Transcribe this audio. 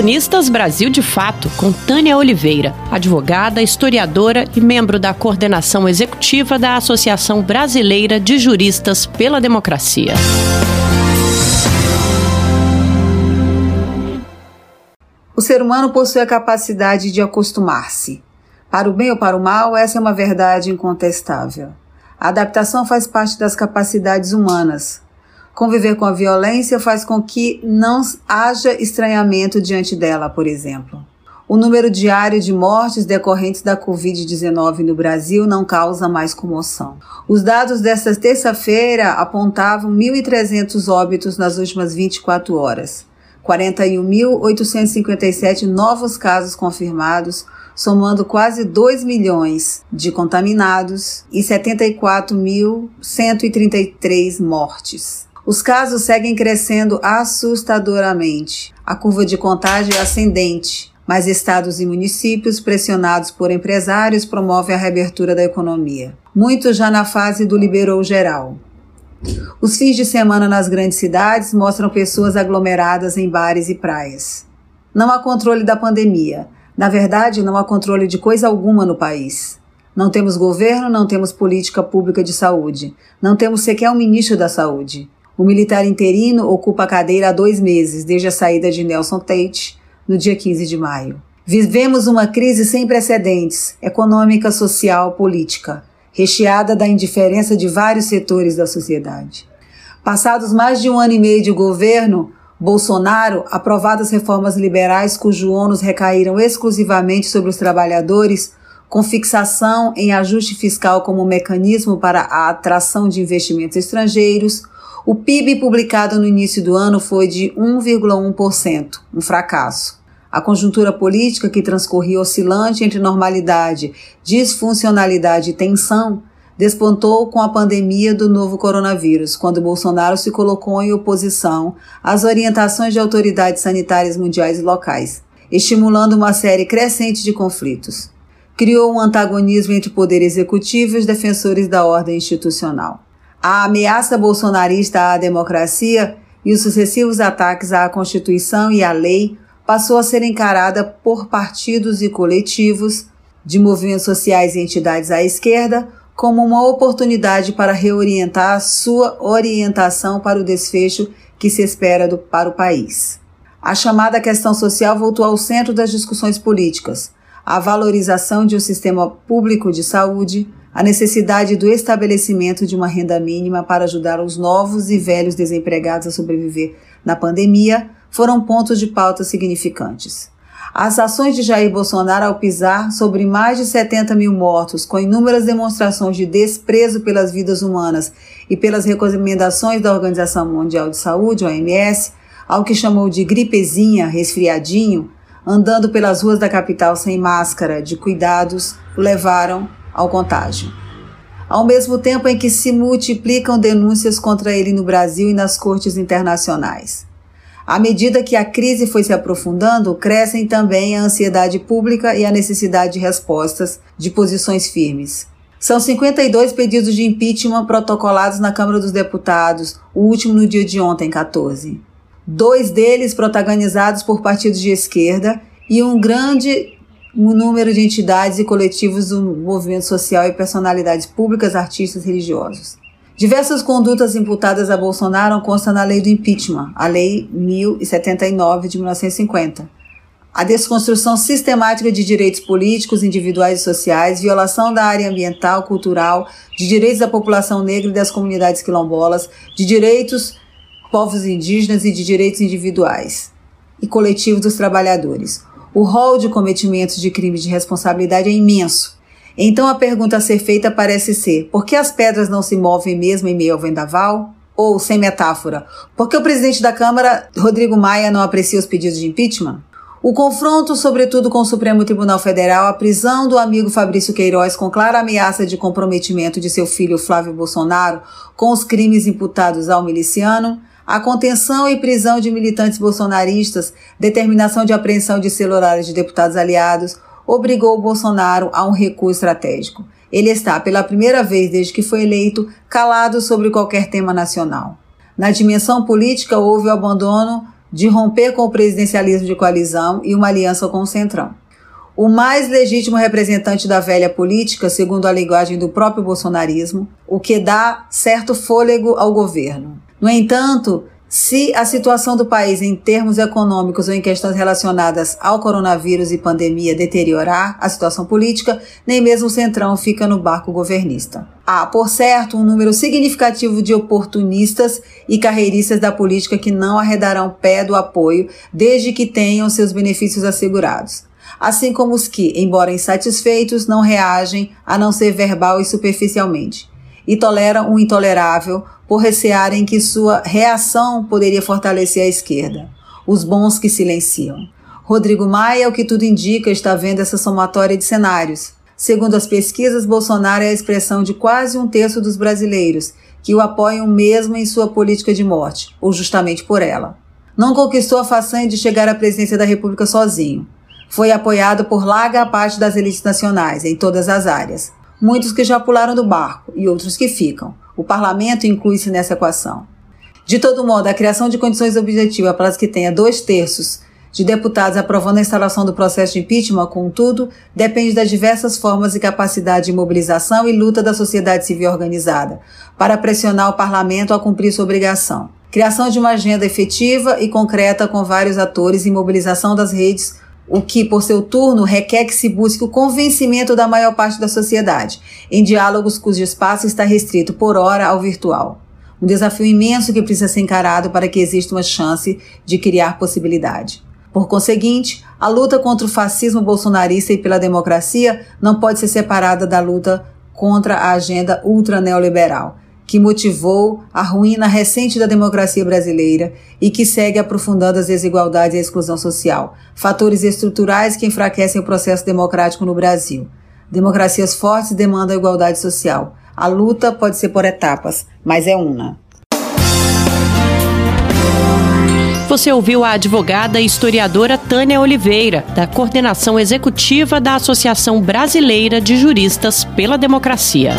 Colunistas Brasil de Fato, com Tânia Oliveira, advogada, historiadora e membro da coordenação executiva da Associação Brasileira de Juristas pela Democracia. O ser humano possui a capacidade de acostumar-se. Para o bem ou para o mal, essa é uma verdade incontestável. A adaptação faz parte das capacidades humanas. Conviver com a violência faz com que não haja estranhamento diante dela, por exemplo. O número diário de mortes decorrentes da Covid-19 no Brasil não causa mais comoção. Os dados desta terça-feira apontavam 1.300 óbitos nas últimas 24 horas. 41.857 novos casos confirmados, somando quase 2 milhões de contaminados e 74.133 mortes. Os casos seguem crescendo assustadoramente. A curva de contágio é ascendente, mas estados e municípios, pressionados por empresários, promovem a reabertura da economia. Muitos já na fase do liberou geral. Os fins de semana nas grandes cidades mostram pessoas aglomeradas em bares e praias. Não há controle da pandemia. Na verdade, não há controle de coisa alguma no país. Não temos governo, não temos política pública de saúde. Não temos sequer um ministro da saúde. O militar interino ocupa a cadeira há dois meses, desde a saída de Nelson Tate, no dia 15 de maio. Vivemos uma crise sem precedentes, econômica, social, política recheada da indiferença de vários setores da sociedade. Passados mais de um ano e meio de governo, Bolsonaro, aprovadas reformas liberais cujo ônus recaíram exclusivamente sobre os trabalhadores, com fixação em ajuste fiscal como mecanismo para a atração de investimentos estrangeiros, o PIB publicado no início do ano foi de 1,1%, um fracasso. A conjuntura política que transcorria oscilante entre normalidade, disfuncionalidade e tensão despontou com a pandemia do novo coronavírus, quando Bolsonaro se colocou em oposição às orientações de autoridades sanitárias mundiais e locais, estimulando uma série crescente de conflitos. Criou um antagonismo entre o poder executivo e os defensores da ordem institucional. A ameaça bolsonarista à democracia e os sucessivos ataques à Constituição e à lei passou a ser encarada por partidos e coletivos de movimentos sociais e entidades à esquerda como uma oportunidade para reorientar sua orientação para o desfecho que se espera do, para o país. A chamada questão social voltou ao centro das discussões políticas, a valorização de um sistema público de saúde, a necessidade do estabelecimento de uma renda mínima para ajudar os novos e velhos desempregados a sobreviver na pandemia, foram pontos de pauta significantes. As ações de Jair Bolsonaro ao pisar sobre mais de 70 mil mortos, com inúmeras demonstrações de desprezo pelas vidas humanas e pelas recomendações da Organização Mundial de Saúde, OMS, ao que chamou de gripezinha, resfriadinho, andando pelas ruas da capital sem máscara de cuidados, levaram ao contágio. Ao mesmo tempo em que se multiplicam denúncias contra ele no Brasil e nas cortes internacionais. À medida que a crise foi se aprofundando, crescem também a ansiedade pública e a necessidade de respostas de posições firmes. São 52 pedidos de impeachment protocolados na Câmara dos Deputados, o último no dia de ontem, 14. Dois deles protagonizados por partidos de esquerda e um grande número de entidades e coletivos do movimento social e personalidades públicas, artistas religiosos. Diversas condutas imputadas a Bolsonaro constam na lei do impeachment, a Lei 1079 de 1950. A desconstrução sistemática de direitos políticos, individuais e sociais, violação da área ambiental, cultural, de direitos da população negra e das comunidades quilombolas, de direitos povos indígenas e de direitos individuais e coletivos dos trabalhadores. O rol de cometimentos de crimes de responsabilidade é imenso então a pergunta a ser feita parece ser: por que as pedras não se movem mesmo em meio ao vendaval? Ou, sem metáfora, por que o presidente da Câmara, Rodrigo Maia, não aprecia os pedidos de impeachment? O confronto, sobretudo com o Supremo Tribunal Federal, a prisão do amigo Fabrício Queiroz com clara ameaça de comprometimento de seu filho Flávio Bolsonaro com os crimes imputados ao miliciano, a contenção e prisão de militantes bolsonaristas, determinação de apreensão de celulares de deputados aliados, obrigou o Bolsonaro a um recuo estratégico. Ele está, pela primeira vez desde que foi eleito, calado sobre qualquer tema nacional. Na dimensão política, houve o abandono de romper com o presidencialismo de coalizão e uma aliança com o Centrão. O mais legítimo representante da velha política, segundo a linguagem do próprio bolsonarismo, o que dá certo fôlego ao governo. No entanto, se a situação do país em termos econômicos ou em questões relacionadas ao coronavírus e pandemia deteriorar a situação política, nem mesmo o Centrão fica no barco governista. Há, por certo, um número significativo de oportunistas e carreiristas da política que não arredarão pé do apoio desde que tenham seus benefícios assegurados. Assim como os que, embora insatisfeitos, não reagem a não ser verbal e superficialmente e toleram o intolerável por recearem que sua reação poderia fortalecer a esquerda. Os bons que silenciam. Rodrigo Maia, o que tudo indica, está vendo essa somatória de cenários. Segundo as pesquisas, Bolsonaro é a expressão de quase um terço dos brasileiros que o apoiam mesmo em sua política de morte, ou justamente por ela. Não conquistou a façanha de chegar à presidência da República sozinho. Foi apoiado por larga parte das elites nacionais, em todas as áreas muitos que já pularam do barco e outros que ficam. O parlamento inclui-se nessa equação. De todo modo, a criação de condições objetivas para as que tenha dois terços de deputados aprovando a instalação do processo de impeachment, contudo, depende das diversas formas e capacidade de mobilização e luta da sociedade civil organizada para pressionar o parlamento a cumprir sua obrigação. Criação de uma agenda efetiva e concreta com vários atores e mobilização das redes o que, por seu turno, requer que se busque o convencimento da maior parte da sociedade, em diálogos cujo espaço está restrito por hora ao virtual. Um desafio imenso que precisa ser encarado para que exista uma chance de criar possibilidade. Por conseguinte, a luta contra o fascismo bolsonarista e pela democracia não pode ser separada da luta contra a agenda ultra-neoliberal, que motivou a ruína recente da democracia brasileira e que segue aprofundando as desigualdades e a exclusão social, fatores estruturais que enfraquecem o processo democrático no Brasil. Democracias fortes demandam a igualdade social. A luta pode ser por etapas, mas é una. Você ouviu a advogada e historiadora Tânia Oliveira, da coordenação executiva da Associação Brasileira de Juristas pela Democracia.